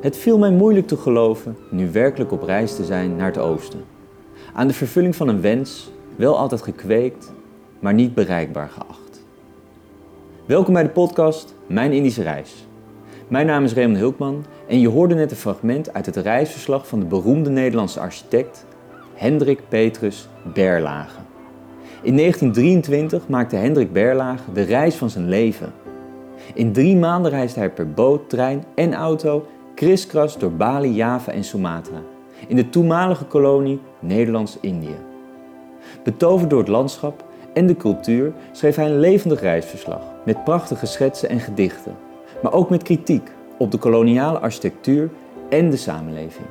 Het viel mij moeilijk te geloven nu werkelijk op reis te zijn naar het oosten. Aan de vervulling van een wens, wel altijd gekweekt, maar niet bereikbaar geacht. Welkom bij de podcast Mijn Indische Reis. Mijn naam is Raymond Hulkman en je hoorde net een fragment uit het reisverslag van de beroemde Nederlandse architect Hendrik Petrus Berlage. In 1923 maakte Hendrik Berlage de reis van zijn leven. In drie maanden reisde hij per boot, trein en auto kriskras door Bali, Java en Sumatra, in de toenmalige kolonie Nederlands-Indië. Betoverd door het landschap en de cultuur schreef hij een levendig reisverslag met prachtige schetsen en gedichten, maar ook met kritiek op de koloniale architectuur en de samenleving.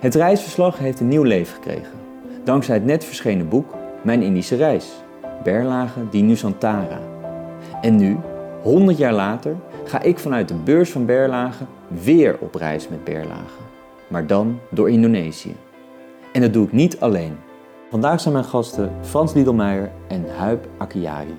Het reisverslag heeft een nieuw leven gekregen, dankzij het net verschenen boek Mijn Indische Reis, Berlage di Nusantara. En nu, 100 jaar later, ga ik vanuit de beurs van Berlage weer op reis met Berlage. Maar dan door Indonesië. En dat doe ik niet alleen. Vandaag zijn mijn gasten Frans Liedelmeijer en Huip Akiari.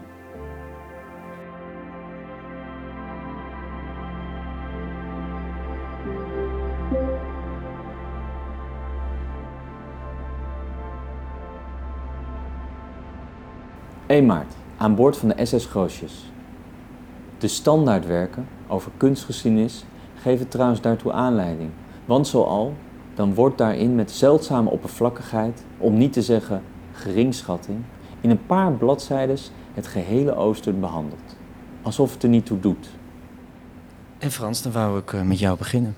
Maart, aan boord van de SS Groosjes. De standaardwerken over kunstgeschiedenis geven trouwens daartoe aanleiding. Want zoal, dan wordt daarin met zeldzame oppervlakkigheid, om niet te zeggen geringschatting, in een paar bladzijden het gehele Oosten behandeld. Alsof het er niet toe doet. En Frans, dan wou ik uh, met jou beginnen.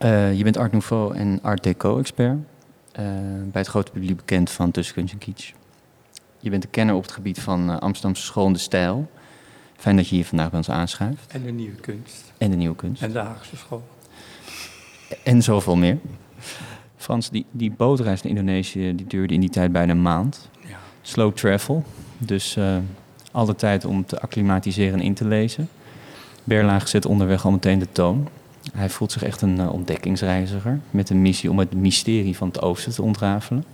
Uh, je bent Art Nouveau en Art Deco-expert. Uh, bij het grote publiek bekend van Tussenkunst en Kitsch. Je bent een kenner op het gebied van Amsterdamse school en de stijl. Fijn dat je hier vandaag bij ons aanschuift. En de nieuwe kunst. En de nieuwe kunst. En de Haagse school. En zoveel meer. Frans, die, die bootreis naar Indonesië die duurde in die tijd bijna een maand. Ja. Slow travel, dus uh, alle tijd om te acclimatiseren en in te lezen. Berlaag zet onderweg al meteen de toon. Hij voelt zich echt een uh, ontdekkingsreiziger met een missie om het mysterie van het oosten te ontrafelen.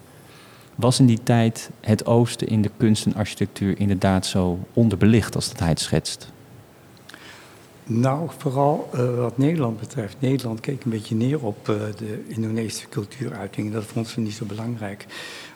Was in die tijd het oosten in de kunst en architectuur inderdaad zo onderbelicht als dat hij het schetst? Nou, vooral uh, wat Nederland betreft. Nederland keek een beetje neer op uh, de Indonesische cultuuruitingen. Dat vond ze niet zo belangrijk.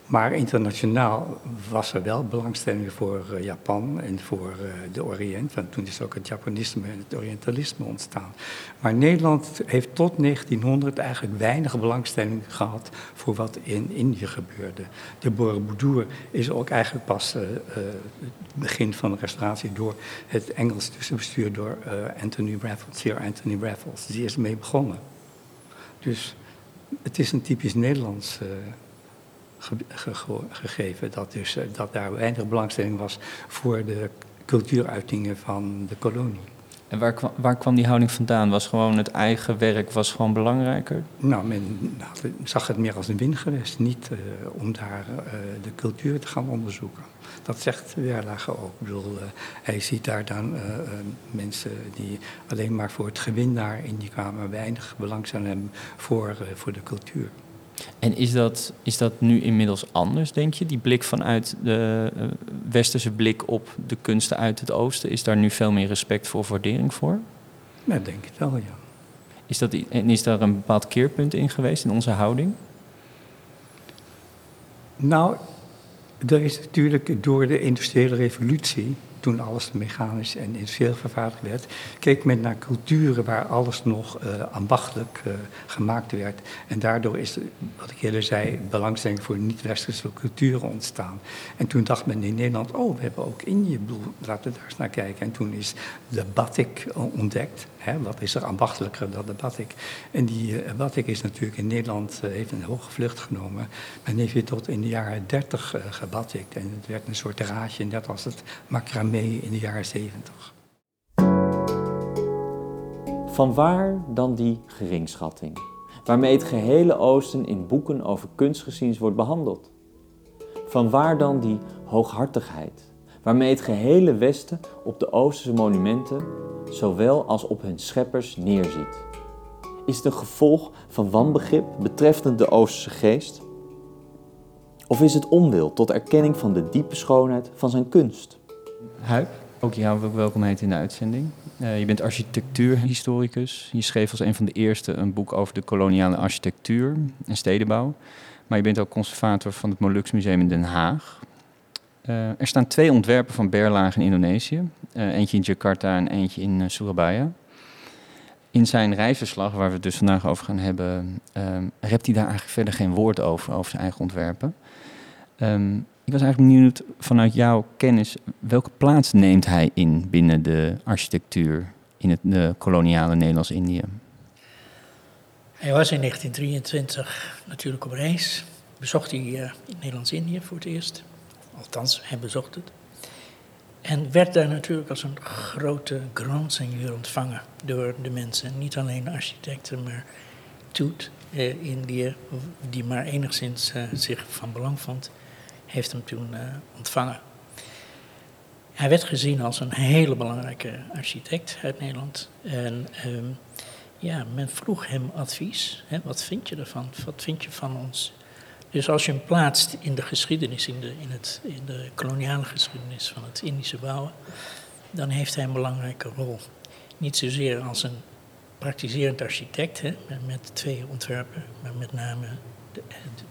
Maar internationaal was er wel belangstelling voor uh, Japan en voor de Oriënt. Want toen is ook het Japanisme en het Orientalisme ontstaan. Maar Nederland heeft tot 1900 eigenlijk weinig belangstelling gehad voor wat in Indië gebeurde. De Borobudur is ook eigenlijk pas het begin van de restauratie door het Engels tussenbestuur door Anthony Raffles, Sir Anthony Raffles. Die is ermee begonnen. Dus het is een typisch Nederlands uh, ge ge gegeven dat, dus, uh, dat daar weinig belangstelling was voor de cultuuruitingen van de kolonie. En waar kwam, waar kwam die houding vandaan? Was gewoon het eigen werk was gewoon belangrijker? Nou, men nou, zag het meer als een wingewest, niet uh, om daar de cultuur te gaan onderzoeken. Dat zegt Werlage ook. Ik bedoel, uh, hij ziet daar dan mensen die alleen maar voor het gewin daar in die kamer weinig belangstelling hebben voor, voor de cultuur. En is dat, is dat nu inmiddels anders, denk je? Die blik vanuit de westerse blik op de kunsten uit het oosten, is daar nu veel meer respect voor, waardering voor? Ja, denk ik wel, ja. Is, dat, en is daar een bepaald keerpunt in geweest in onze houding? Nou, er is natuurlijk door de industriële revolutie, toen alles mechanisch en industrieel vervaardigd werd, keek men naar culturen waar alles nog uh, ambachtelijk uh, gemaakt werd. En daardoor is, wat ik eerder zei, belangstelling voor niet-westerse culturen ontstaan. En toen dacht men in Nederland, oh, we hebben ook Indië, laten we daar eens naar kijken. En toen is de batik ontdekt. Hè, wat is er ambachtelijker dan de batik? En die batik is natuurlijk in Nederland, heeft een hoge vlucht genomen. Men heeft weer tot in de jaren dertig gebatikt. En het werd een soort raadje, net als het macramé in de jaren 70. Vanwaar dan die geringschatting, waarmee het gehele Oosten in boeken over kunstgeschiedenis wordt behandeld? Vanwaar dan die hooghartigheid, waarmee het gehele Westen op de Oosterse monumenten, zowel als op hun scheppers, neerziet? Is het een gevolg van wanbegrip betreffende de Oosterse geest? Of is het onwil tot erkenning van de diepe schoonheid van zijn kunst? Huip, Ook jou welkom heten in de uitzending. Uh, je bent architectuurhistoricus. Je schreef als een van de eerste een boek over de koloniale architectuur en stedenbouw. Maar je bent ook conservator van het Molux Museum in Den Haag. Uh, er staan twee ontwerpen van Berlage in Indonesië. Uh, eentje in Jakarta en eentje in Surabaya. In zijn reisverslag, waar we het dus vandaag over gaan hebben, um, rept hij daar eigenlijk verder geen woord over, over zijn eigen ontwerpen. Um, ik was eigenlijk benieuwd vanuit jouw kennis, welke plaats neemt hij in binnen de architectuur in het de koloniale Nederlands-Indië? Hij was in 1923 natuurlijk op reis. Bezocht hij uh, Nederlands-Indië voor het eerst. Althans, hij bezocht het. En werd daar natuurlijk als een grote grand seigneur ontvangen door de mensen. Niet alleen architecten, maar Toet, uh, Indië, die maar enigszins uh, zich van belang vond heeft hem toen uh, ontvangen. Hij werd gezien als een hele belangrijke architect uit Nederland. En um, ja, men vroeg hem advies. Hè, wat vind je ervan? Wat vind je van ons? Dus als je hem plaatst in de geschiedenis, in de, in het, in de koloniale geschiedenis van het Indische bouwen, dan heeft hij een belangrijke rol. Niet zozeer als een praktiserend architect, hè, met twee ontwerpen, maar met name de,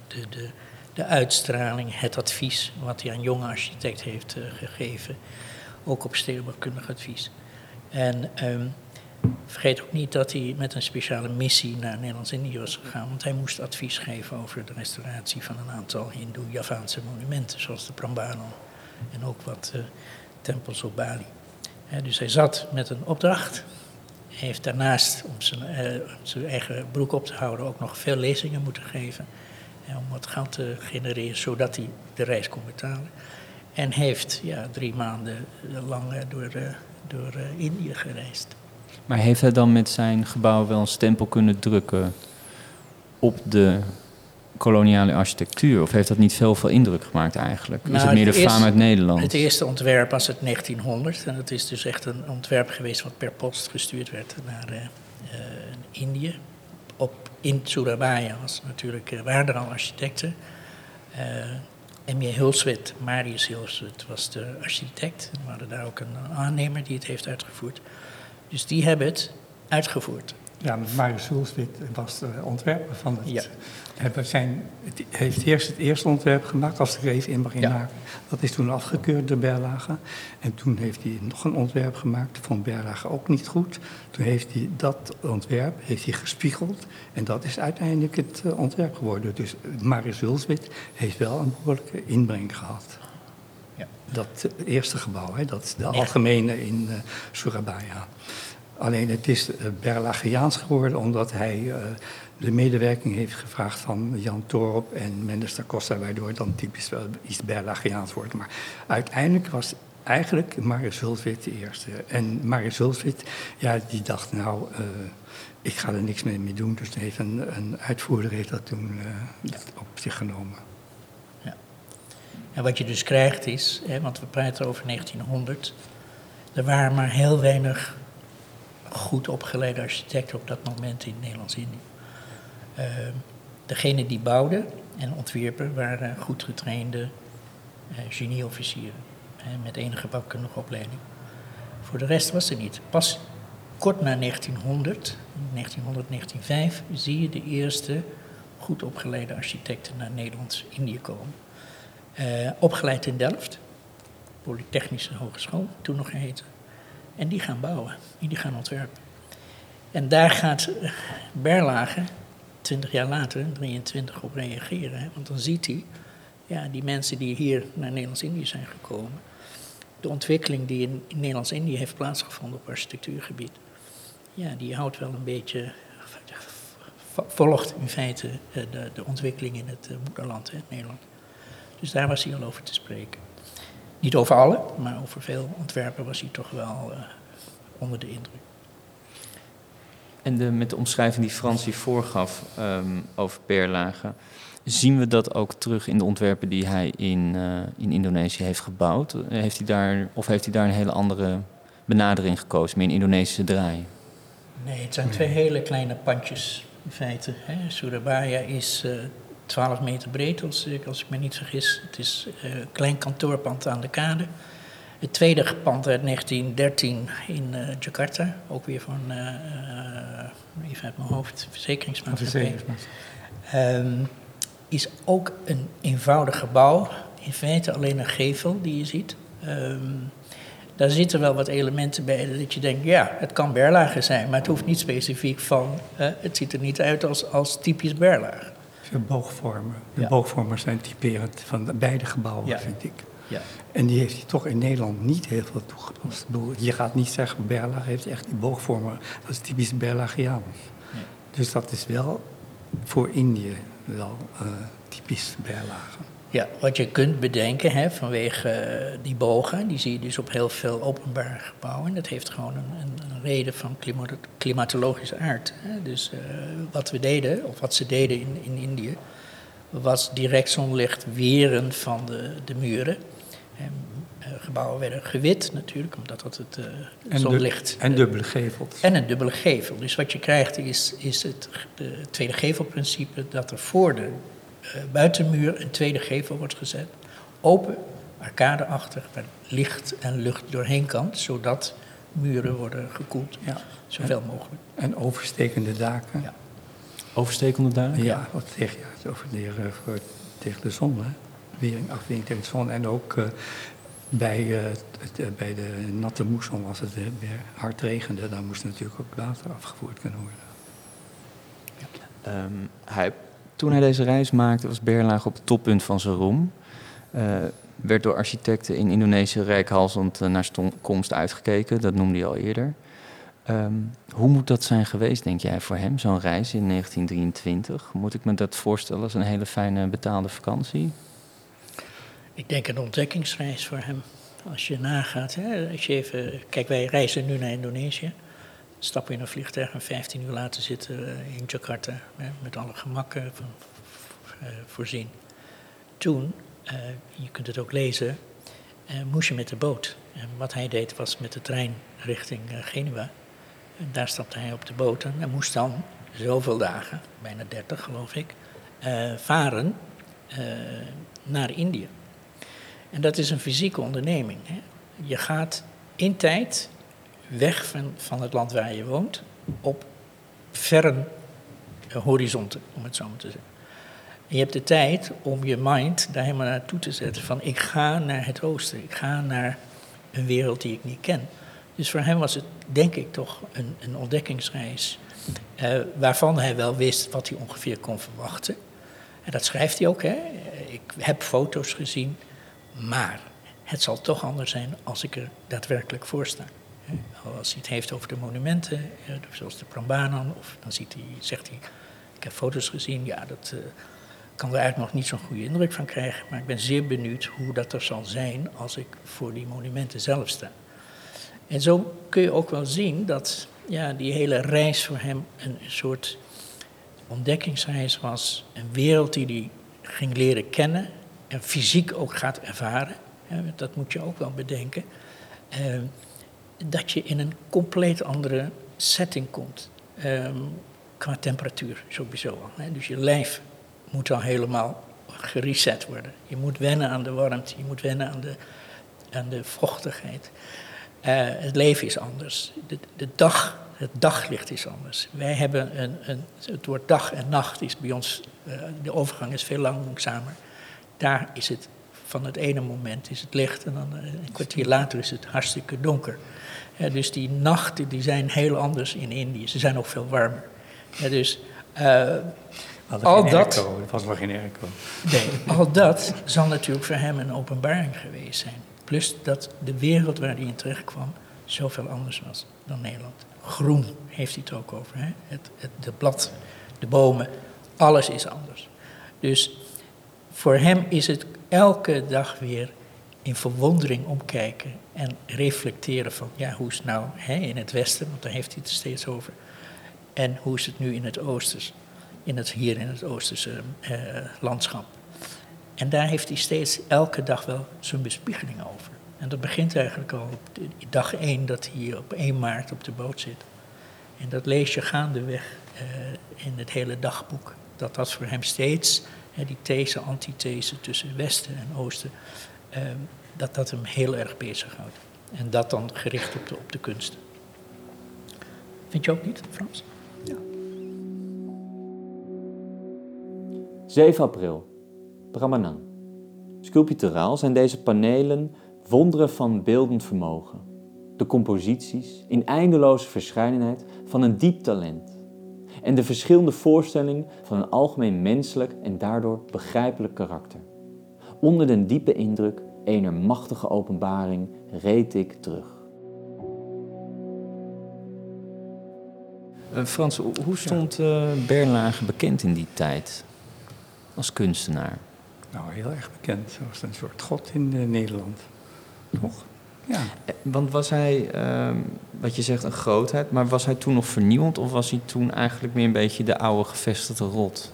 de, de uitstraling, het advies wat hij aan jonge architect heeft uh, gegeven. Ook op stedenbouwkundig advies. En um, vergeet ook niet dat hij met een speciale missie naar Nederlands-Indië was gegaan. Want hij moest advies geven over de restauratie van een aantal Hindoe-Javaanse monumenten. Zoals de Prambanan en ook wat uh, tempels op Bali. Dus hij zat met een opdracht. Heeft daarnaast, om zijn, uh, zijn eigen broek op te houden, ook nog veel lezingen moeten geven om wat geld te genereren, zodat hij de reis kon betalen. En heeft ja, drie maanden lang door, uh, door uh, Indië gereisd. Maar heeft hij dan met zijn gebouw wel een stempel kunnen drukken op de koloniale architectuur? Of heeft dat niet veel, veel indruk gemaakt eigenlijk? Nou, is het meer de faam uit Nederland? Het eerste ontwerp was het 1900. En het is dus echt een ontwerp geweest wat per post gestuurd werd naar uh, Indië op, in Surabaya was natuurlijk, uh, waren er al architecten. Uh, M.J. Hulswit, Marius Hulswit was de architect. We hadden daar ook een aannemer die het heeft uitgevoerd. Dus die hebben het uitgevoerd. Ja, Marius Hulswit was de ontwerper van het ja. Hij zijn, het heeft eerst het eerste ontwerp gemaakt, als ik er even in mag inhaken. Dat is toen afgekeurd door Berlage. En toen heeft hij nog een ontwerp gemaakt, dat vond Berlage ook niet goed. Toen heeft hij dat ontwerp heeft hij gespiegeld. En dat is uiteindelijk het uh, ontwerp geworden. Dus Marius Hulswit heeft wel een behoorlijke inbreng gehad. Ja. Dat uh, eerste gebouw, hè, dat is de algemene in uh, Surabaya. Alleen het is Berlagiaans geworden omdat hij de medewerking heeft gevraagd van Jan Torop en Mendes da Costa, waardoor dan typisch wel iets Berlagiaans wordt. Maar uiteindelijk was eigenlijk Marius Hulswit de eerste. En Marius Hulswit, ja, die dacht nou, uh, ik ga er niks mee, doen. Dus heeft een, een uitvoerder heeft dat toen uh, op zich genomen. Ja. En wat je dus krijgt is, hè, want we praten over 1900, er waren maar heel weinig goed opgeleide architecten op dat moment in Nederlands-Indië. Uh, degene die bouwden en ontwierpen waren goed getrainde uh, genieofficieren. met enige bouwkundige opleiding. Voor de rest was er niet. Pas kort na 1900, 1900, 1905, zie je de eerste goed opgeleide architecten naar Nederlands-Indië komen. Opgeleid in Delft, Polytechnische Hogeschool, toen nog geheten. En die gaan bouwen, die gaan ontwerpen. En daar gaat Berlage twintig jaar later, 23, op reageren. Hè? Want dan ziet hij, ja, die mensen die hier naar Nederlands-Indië zijn gekomen, de ontwikkeling die in, in Nederlands-Indië heeft plaatsgevonden op architectuurgebied, ja, die houdt wel een beetje, volgt in feite eh, de, de ontwikkeling in het eh, moederland, hè, Nederland. Dus daar was hij al over te spreken. Niet over alle, maar over veel ontwerpen was hij toch wel uh, onder de indruk. En de, met de omschrijving die Frans hier voorgaf um, over perlagen, zien we dat ook terug in de ontwerpen die hij in, uh, in Indonesië heeft gebouwd? Heeft hij daar, of heeft hij daar een hele andere benadering gekozen, meer een Indonesische draai? Nee, het zijn twee hele kleine pandjes in feite. Hè. Surabaya is uh, eh, 12 meter breed, als ik, als ik me niet vergis. Het is uh, een klein kantoorpand aan de kade. Het tweede pand uit 1913 in uh, Jakarta, ook weer van, uh, even uit mijn hoofd, verzekeringsmaatschappij. Um, is ook een eenvoudig gebouw, in feite alleen een gevel die je ziet. Um, daar zitten wel wat elementen bij dat je denkt, ja, het kan berlage zijn, maar het hoeft niet specifiek van, het ziet er niet uit als, als typisch berlage. De boogvormen. De boogvormen zijn typerend van de beide gebouwen, vind ik. Ja. En die heeft hij toch in Nederland niet heel veel toegepast. Je gaat niet zeggen, Berlage heeft echt die boogvormen. Dat is typisch Berlagiaans. Nee. Dus dat is wel voor Indië wel uh, typisch Berlage. Ja, wat je kunt bedenken hè, vanwege uh, die bogen, die zie je dus op heel veel openbare gebouwen. Dat heeft gewoon een, een, reden van klimat klimatologische aard. Hè. Dus uh, wat we deden, of wat ze deden in, in Indië, was direct zonlicht weren van de, de muren. En, uh, gebouwen werden gewit natuurlijk, omdat dat het uh, zonlicht... en dubbele gevels. En een dubbele gevel. Dus wat je krijgt is, is het tweede gevelprincipe... dat er voor de uh, buitenmuur een tweede gevel wordt gezet. Open, arcadeachtig, waar licht en lucht doorheen kan... zodat muren worden gekoeld, ja. zoveel mogelijk. En overstekende daken. Ja. Overstekende daken? Ja, wat zeg je? Over de, voor, tegen de zon, hè? Wering, afwering zon. En ook uh, bij, het, uh, bij de natte moesson, als het weer hard regende, dan moest natuurlijk ook water afgevoerd kunnen worden. Hij, toen hij deze reis maakte, was Berlage op het toppunt van zijn roem. werd door architecten in Indonesië rijkhalsend naar komst uitgekeken, dat noemde hij al eerder. Um, hoe moet dat zijn geweest, denk jij, voor hem, zo'n reis in 1923? Moet ik me dat voorstellen als een hele fijne betaalde vakantie? Ik denk een ontdekkingsreis voor hem. Als je nagaat, hè, als je even, kijk, wij reizen nu naar Indonesië. Stappen in een vliegtuig en 15 uur later zitten in Jakarta hè, met alle gemakken uh, voorzien. Toen, uh, je kunt het ook lezen, uh, moest je met de boot. En wat hij deed was met de trein richting Genua. En daar stapte hij op de boot en moest dan zoveel dagen, bijna 30 geloof ik, varen naar Indië. En dat is een fysieke onderneming. Hè. Je gaat in tijd weg van, van het land waar je woont op verre horizonten, om het zo maar te zeggen. En je hebt de tijd om je mind daar helemaal naartoe te zetten van ik ga naar het oosten, ik ga naar een wereld die ik niet ken. Dus voor hem was het denk ik toch een, een ontdekkingsreis eh, waarvan hij wel wist wat hij ongeveer kon verwachten. En dat schrijft hij ook. Hè. Ik heb foto's gezien maar het zal toch anders zijn als ik er daadwerkelijk voor sta. Als hij het heeft over de monumenten, zoals de Prambanan, of dan ziet hij, zegt hij, ik heb foto's gezien, ja, dat uh, kan er eigenlijk nog niet zo'n goede indruk van krijgen, maar ik ben zeer benieuwd hoe dat er zal zijn als ik voor die monumenten zelf sta. En zo kun je ook wel zien dat ja, die hele reis voor hem een soort ontdekkingsreis was, een wereld die hij ging leren kennen en fysiek ook gaat ervaren, hè, dat moet je ook wel bedenken, eh, dat je in een compleet andere setting komt. Eh, qua temperatuur sowieso al. Hè. Dus je lijf moet al helemaal gereset worden. Je moet wennen aan de warmte, je moet wennen aan de, aan de vochtigheid. Uh, het leven is anders. De, de, dag, het daglicht is anders. Wij hebben een, een, het woord dag en nacht is bij ons, uh, de overgang is veel langzamer. Daar is het van het ene moment is het licht en dan eh, een kwartier later is het hartstikke donker. dus die nachten die zijn heel anders in Indië. Ze zijn ook veel warmer. dus uh, al dat. Het was maar geen airco. Nee, al dat zal natuurlijk voor hem een openbaring geweest zijn. Plus dat de wereld waar hij in terecht kwam zoveel anders was dan Nederland. Groen heeft hij het ook over. Hè? Het, het, de blad, de bomen, alles is anders. Dus voor hem is het elke dag weer in verwondering omkijken en reflecteren van, ja, hoe is het nou hè, in het westen, want daar heeft hij het steeds over. En hoe is het nu in het oosters, in het, hier in het oosterse eh, landschap. En daar heeft hij steeds elke dag wel zijn bespiegeling over. En dat begint eigenlijk al op dag één dat hij op 1 maart op de boot zit. En dat lees je gaandeweg uh, in het hele dagboek. Dat dat voor hem steeds die these, antithese tussen Westen en Oosten, ehm, dat dat hem heel erg bezighoudt. En dat dan gericht op de, op de kunst. Vind je ook niet, Frans? Ja. 7 april, Brahmanang. Sculpturaal zijn deze panelen wonderen van beeldend vermogen. De composities in eindeloze verscheidenheid van een diep talent. En de verschillende voorstellingen van een algemeen menselijk en daardoor begrijpelijk karakter. Onder den diepe indruk ener machtige openbaring reed ik terug. Uh, Frans, hoe stond uh, Berlage bekend in die tijd als kunstenaar? Nou, heel erg bekend. Hij was een soort god in uh, Nederland. Toch? Ja. Want was hij, ehm, wat je zegt, een grootheid, maar was hij toen nog vernieuwend of was hij toen eigenlijk meer een beetje de oude gevestigde rot?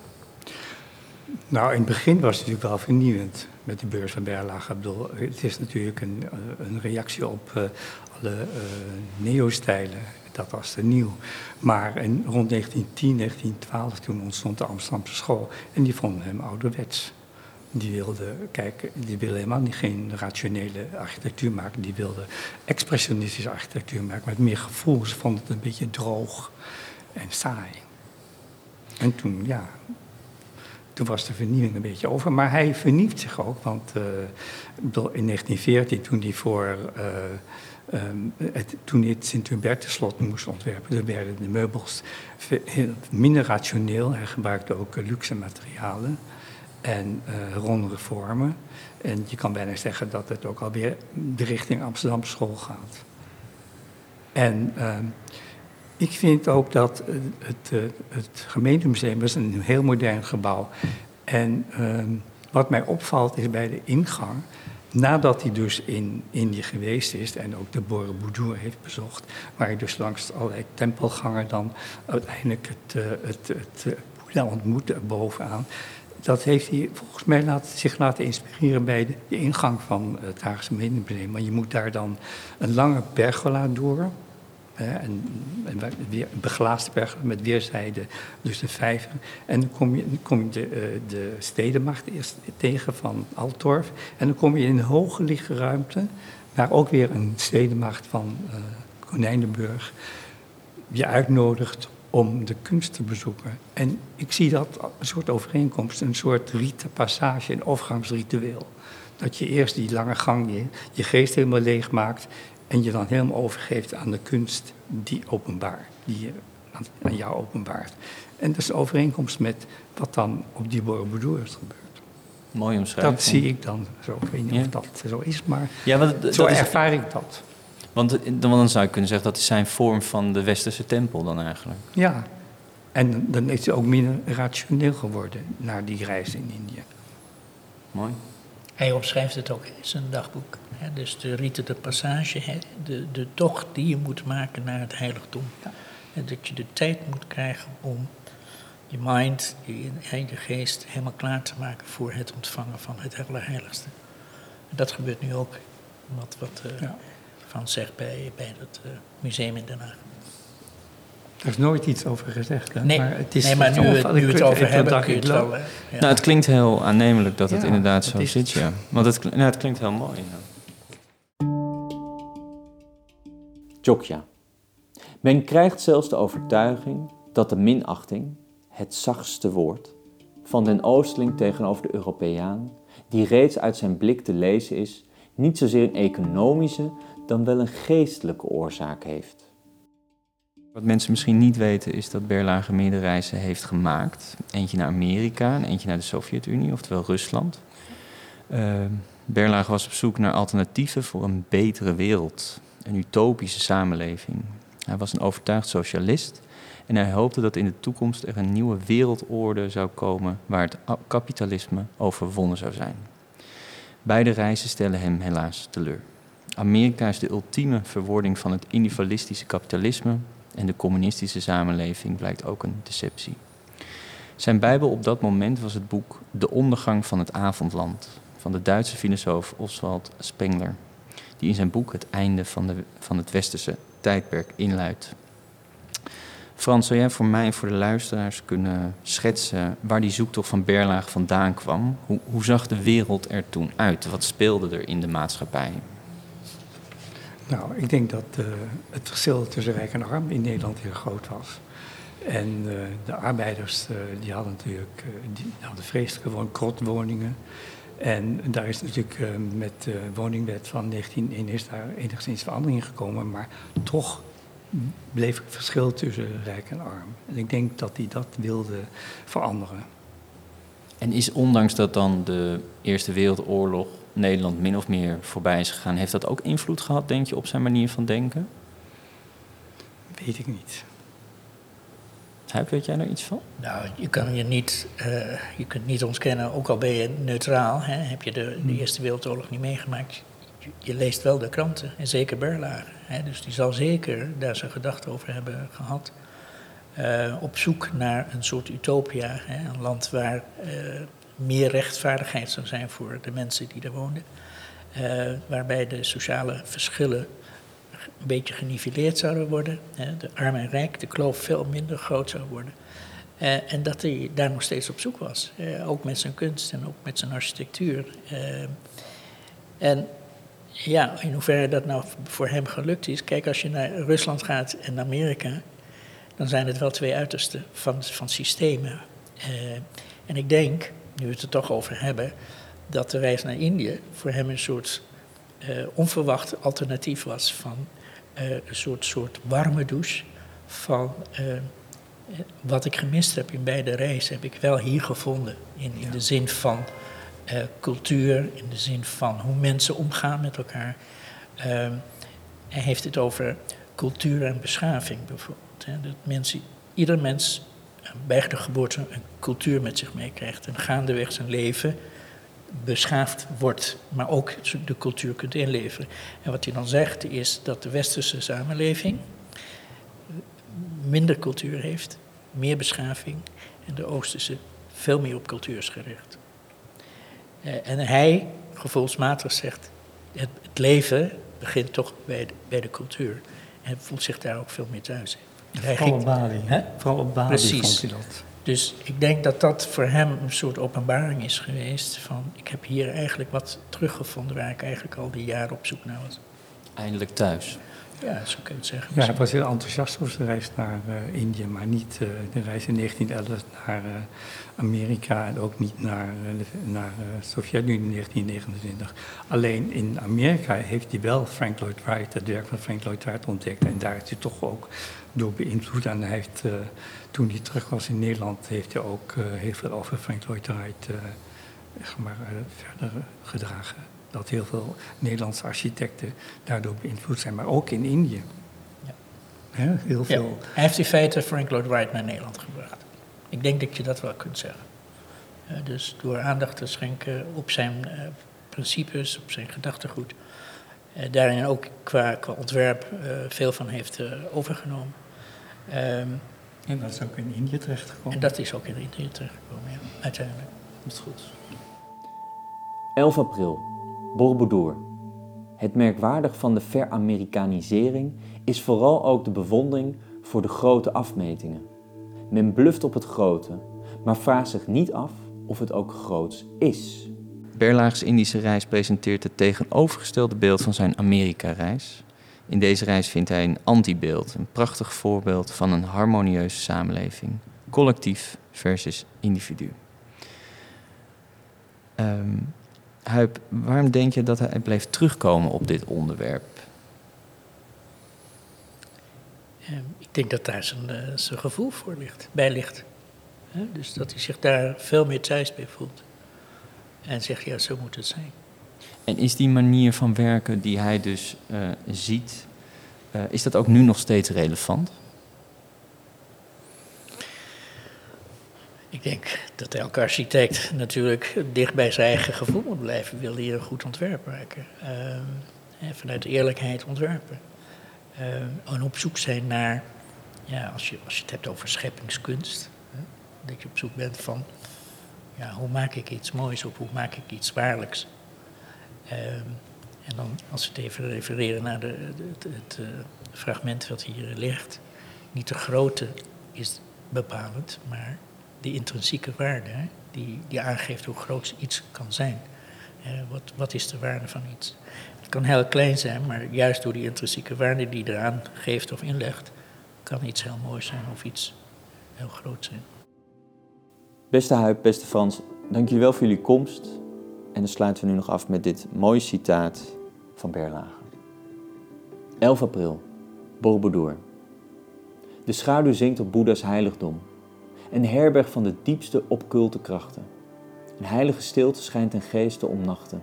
Nou, in het begin was het natuurlijk wel vernieuwend met de beurs van Berlage. Ik bedoel, het is natuurlijk een, een reactie op uh, alle uh, neostijlen. Dat was te nieuw. Maar in, rond 1910, 1912, toen ontstond de Amsterdamse school. En die vonden hem ouderwets. Die wilde, kijken, die wilde helemaal niet geen rationele architectuur maken. Die wilde expressionistische architectuur maken met meer gevoel. Ze vonden het een beetje droog en saai. En toen, ja, toen was de vernieuwing een beetje over. Maar hij vernieuwt zich ook, want uh, in 1914, toen hij voor. Uh, um, het, toen hij het Sint-Hubertus-slot moest ontwerpen, werden de meubels minder rationeel. Hij gebruikte ook luxe materialen en uh, rondere vormen. En je kan bijna zeggen dat het ook alweer de richting Amsterdam school gaat. En uh, ik vind ook dat het, het gemeentemuseum is een heel modern gebouw. En uh, wat mij opvalt is bij de ingang, nadat hij dus in Indië geweest is en ook de Borobudur heeft bezocht, waar hij dus langs allerlei tempelgangen dan uiteindelijk het, uh, het, het, het ontmoette bovenaan dat heeft hij volgens mij zich laten inspireren bij de, ingang van het Haagse Gemeentemuseum. Maar je moet daar dan een lange pergola door. Hè, en, weer, een beglaasde pergola met weerszijden, dus de vijver. En dan kom je, kom je de, uh, de stedenmacht eerst tegen van Altorf. En dan kom je in een hoge ruimte, waar ook weer een stedenmacht van uh, Konijnenburg je uitnodigt om de kunst te bezoeken. En ik zie dat een soort overeenkomst, een soort rite passage, een overgangsritueel. Dat je eerst die lange gang, je, je geest helemaal leeg maakt en je dan helemaal overgeeft aan de kunst die openbaar, die je aan, aan jou openbaart. En dat is een overeenkomst met wat dan op die Borobudur is gebeurd. Mooi omschrijving. Dat zie ik dan zo. Ik weet niet Ja. of dat zo is, maar Ja, want zo dat is, ervaar ik dat. Want dan zou je kunnen zeggen dat is zijn vorm van de westerse tempel dan eigenlijk. Ja. En dan is hij ook minder rationeel geworden na die reis in Indië. Mooi. Hij omschrijft het ook in zijn dagboek. Hè, dus de rite de passage, hè, de, de tocht die je moet maken naar het heiligdom. En dat je de tijd moet krijgen om je mind, je, je geest helemaal klaar te maken voor het ontvangen van het allerheiligste. En dat gebeurt nu ook, wat, wat eh, Ja. Van zegt bij, bij het eh, museum in Den Haag. Er is nooit iets over gezegd. Hè? Nee, maar het is nee, maar nu, het- nu we het over hebben, kun je het wel... ja. Nou, het klinkt heel aannemelijk dat het Ja, inderdaad zo is zit, ja. Want het, nou, het klinkt heel mooi. ja. Jokja. Men krijgt zelfs de overtuiging dat de minachting, het zachtste woord, van den Oosteling tegenover de Europeaan, die reeds uit zijn blik te lezen is, niet zozeer een economische dan wel een geestelijke oorzaak heeft. Wat mensen misschien niet weten is dat Berlage meerdere reizen heeft gemaakt. Eentje naar Amerika en eentje naar de Sovjet-Unie, oftewel Rusland. Uh, Berlage was op zoek naar alternatieven voor een betere wereld, een utopische samenleving. Hij was een overtuigd socialist en hij hoopte dat in de toekomst er een nieuwe wereldorde zou komen waar het kapitalisme overwonnen zou zijn. Beide reizen stellen hem helaas teleur. Amerika is de ultieme verwoording van het individualistische kapitalisme en de communistische samenleving blijkt ook een deceptie. Zijn Bijbel op dat moment was het boek De ondergang van het avondland van de Duitse filosoof Oswald Spengler, die in zijn boek het einde van, de, van het westerse tijdperk inluidt. Frans, zou jij voor mij en voor de luisteraars kunnen schetsen waar die zoektocht van Berlage vandaan kwam? Hoe, hoe zag de wereld er toen uit? Wat speelde er in de maatschappij? Nou, ik denk dat uh, het verschil tussen rijk en arm in Nederland heel groot was. En uh, de arbeiders uh, die hadden natuurlijk die hadden vreselijke woon krotwoningen. En daar is natuurlijk met de woningwet van 1901 is daar enigszins verandering gekomen. Maar toch bleef het verschil tussen rijk en arm. En ik denk dat hij dat wilde veranderen. En is ondanks dat dan de Eerste Wereldoorlog Nederland min of meer voorbij is gegaan, heeft dat ook invloed gehad, denk je, op zijn manier van denken? Weet ik niet. Huip, weet jij er iets van? Nou, je kan je niet, uh, je kunt niet ontkennen, ook al ben je neutraal, hè, heb je de, de hmm. Eerste Wereldoorlog niet meegemaakt. Je, je, leest wel de kranten, en zeker Berlage. Hè, dus die zal zeker daar zijn gedachten over hebben gehad. Uh, op zoek naar een soort utopia, hè, een land waar uh, meer rechtvaardigheid zou zijn voor de mensen die er woonden. Uh, waarbij de sociale verschillen een beetje geniveleerd zouden worden. De arm en rijk, de kloof veel minder groot zou worden. Uh, en dat hij daar nog steeds op zoek was. Uh, ook met zijn kunst en ook met zijn architectuur. en ja, in hoeverre dat nou voor hem gelukt is. Kijk, als je naar Rusland gaat en Amerika, dan zijn het wel twee uitersten van, van systemen. en ik denk nu we het er toch over hebben, dat de reis naar Indië voor hem een soort uh, onverwacht alternatief was van uh, een soort, soort warme douche van uh, wat ik gemist heb in beide reizen, heb ik wel hier gevonden. In, in de zin van cultuur, in de zin van hoe mensen omgaan met elkaar. Ehm, hij heeft het over cultuur en beschaving bijvoorbeeld. Hè, dat mensen, ieder mens bij de geboorte een cultuur met zich meekrijgt. En gaandeweg zijn leven beschaafd wordt, maar ook de cultuur kunt inleveren. En wat hij dan zegt is dat de westerse samenleving minder cultuur heeft, meer beschaving, en de oosterse veel meer op cultuur is gericht. Eh, en hij, gevoelsmatig, zegt: het, leven begint toch bij de, cultuur. En voelt zich daar ook veel meer thuis. Vooral op Bali. Hè? Vooral op Bali Precies. vond hij dat. Dus ik denk dat dat voor hem een soort openbaring is geweest. Van ik heb hier eigenlijk wat teruggevonden waar ik eigenlijk al die jaren op zoek naar was. Eindelijk thuis. Ja, zo kun je het zeggen. Ja, hij was heel enthousiast over de reis naar uh, Indië, maar niet uh, de reis in 1911 naar uh, Amerika en ook niet naar, naar Sovjet-Unie in 1929. Alleen in Amerika heeft hij wel Frank Lloyd Wright, het werk van Frank Lloyd Wright ontdekt. En daar is hij toch ook door beïnvloed. En heeft, toen hij terug was in Nederland, heeft hij ook heel veel over Frank Lloyd Wright maar, verder gedragen dat heel veel Nederlandse architecten daardoor beïnvloed zijn, maar ook in Indië. Ja. heel veel. Hij heeft in feite Frank Lloyd Wright naar Nederland gebracht. Ik denk dat je dat wel kunt zeggen. Uh, dus door aandacht te schenken op zijn uh, principes, op zijn gedachtegoed, uh, daarin ook qua, qua ontwerp veel van heeft overgenomen. Um, en dat is ook in Indië terechtgekomen. En dat is ook in Indië terechtgekomen, ja, uiteindelijk. Dat is goed. 11 april Borobudur. Het merkwaardig van de veramerikanisering is vooral ook de bewondering voor de grote afmetingen. Men bluft op het grote, maar vraagt zich niet af of het ook groots is. Berlage's Indische reis presenteert het tegenovergestelde beeld van zijn Amerika-reis. In deze reis vindt hij een antibeeld, een prachtig voorbeeld van een harmonieuze samenleving. Collectief versus individu. Um, Huip, waarom denk je dat hij bleef terugkomen op dit onderwerp? Ehm, ik denk dat daar zijn, uh, zijn gevoel voor ligt, bij ligt. dus dat hij zich daar veel meer thuis bij voelt. En zegt, ja, zo moet het zijn. En is die manier van werken die hij dus uh, ziet, uh, is dat ook nu nog steeds relevant? Ik denk dat elke architect natuurlijk dicht bij zijn eigen gevoel moet blijven. Wil hij een goed ontwerp maken? Uh, vanuit eerlijkheid ontwerpen. Uh, en op zoek zijn naar, ja, als, je, als je het hebt over scheppingskunst, hè, dat je op zoek bent van, ja, hoe maak ik iets moois of hoe maak ik iets waarlijks? Uh, en dan, als we het even refereren naar de, het, uh, fragment wat hier ligt, niet de grootte is bepalend, maar de intrinsieke waarde die, die aangeeft hoe groot iets kan zijn. Wat, wat is de waarde van iets? Het kan heel klein zijn, maar juist door die intrinsieke waarde die eraan geeft of inlegt, kan iets heel mooi zijn of iets heel groot zijn. Beste Huip, beste Frans, dank jullie wel voor jullie komst. En dan sluiten we nu nog af met dit mooie citaat van Berlage. 11 april, Borobudur. De schaduw zinkt op Boeddha's heiligdom, een herberg van de diepste opculte krachten. Een heilige stilte schijnt ten geest te omnachten.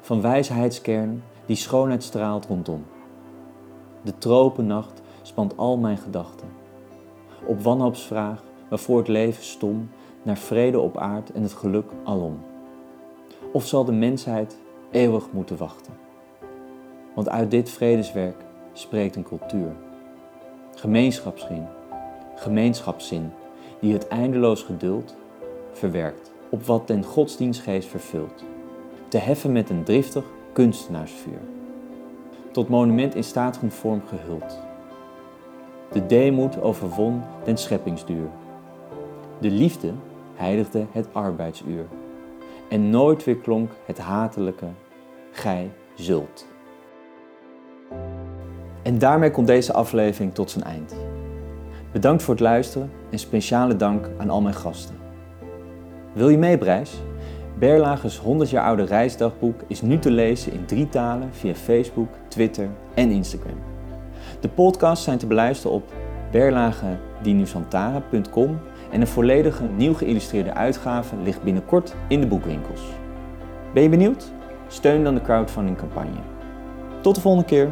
Van wijsheidskern die schoonheid straalt rondom. De tropennacht spant al mijn gedachten. Op wanhoopsvraag waarvoor het leven stom naar vrede op aard en het geluk alom. Of zal de mensheid eeuwig moeten wachten? Want uit dit vredeswerk spreekt een cultuur. Gemeenschapsgeen, gemeenschapszin, die het eindeloos geduld verwerkt op wat den godsdienstgeest vervult. Te heffen met een driftig kunstenaarsvuur. Tot monument in vorm gehuld. De deemoed overwon den scheppingsduur. De liefde heiligde het arbeidsuur. En nooit weer klonk het hatelijke, gij zult. En daarmee komt deze aflevering tot zijn eind. Bedankt voor het luisteren en speciale dank aan al mijn gasten. Wil je mee op reis? Berlagers 100 jaar oude reisdagboek is nu te lezen in drie talen via Facebook, Twitter en Instagram. De podcasts zijn te beluisteren op berlagedinusantara.com en een volledige nieuw geïllustreerde uitgave ligt binnenkort in de boekwinkels. Ben je benieuwd? Steun dan de crowdfunding campagne. Tot de volgende keer!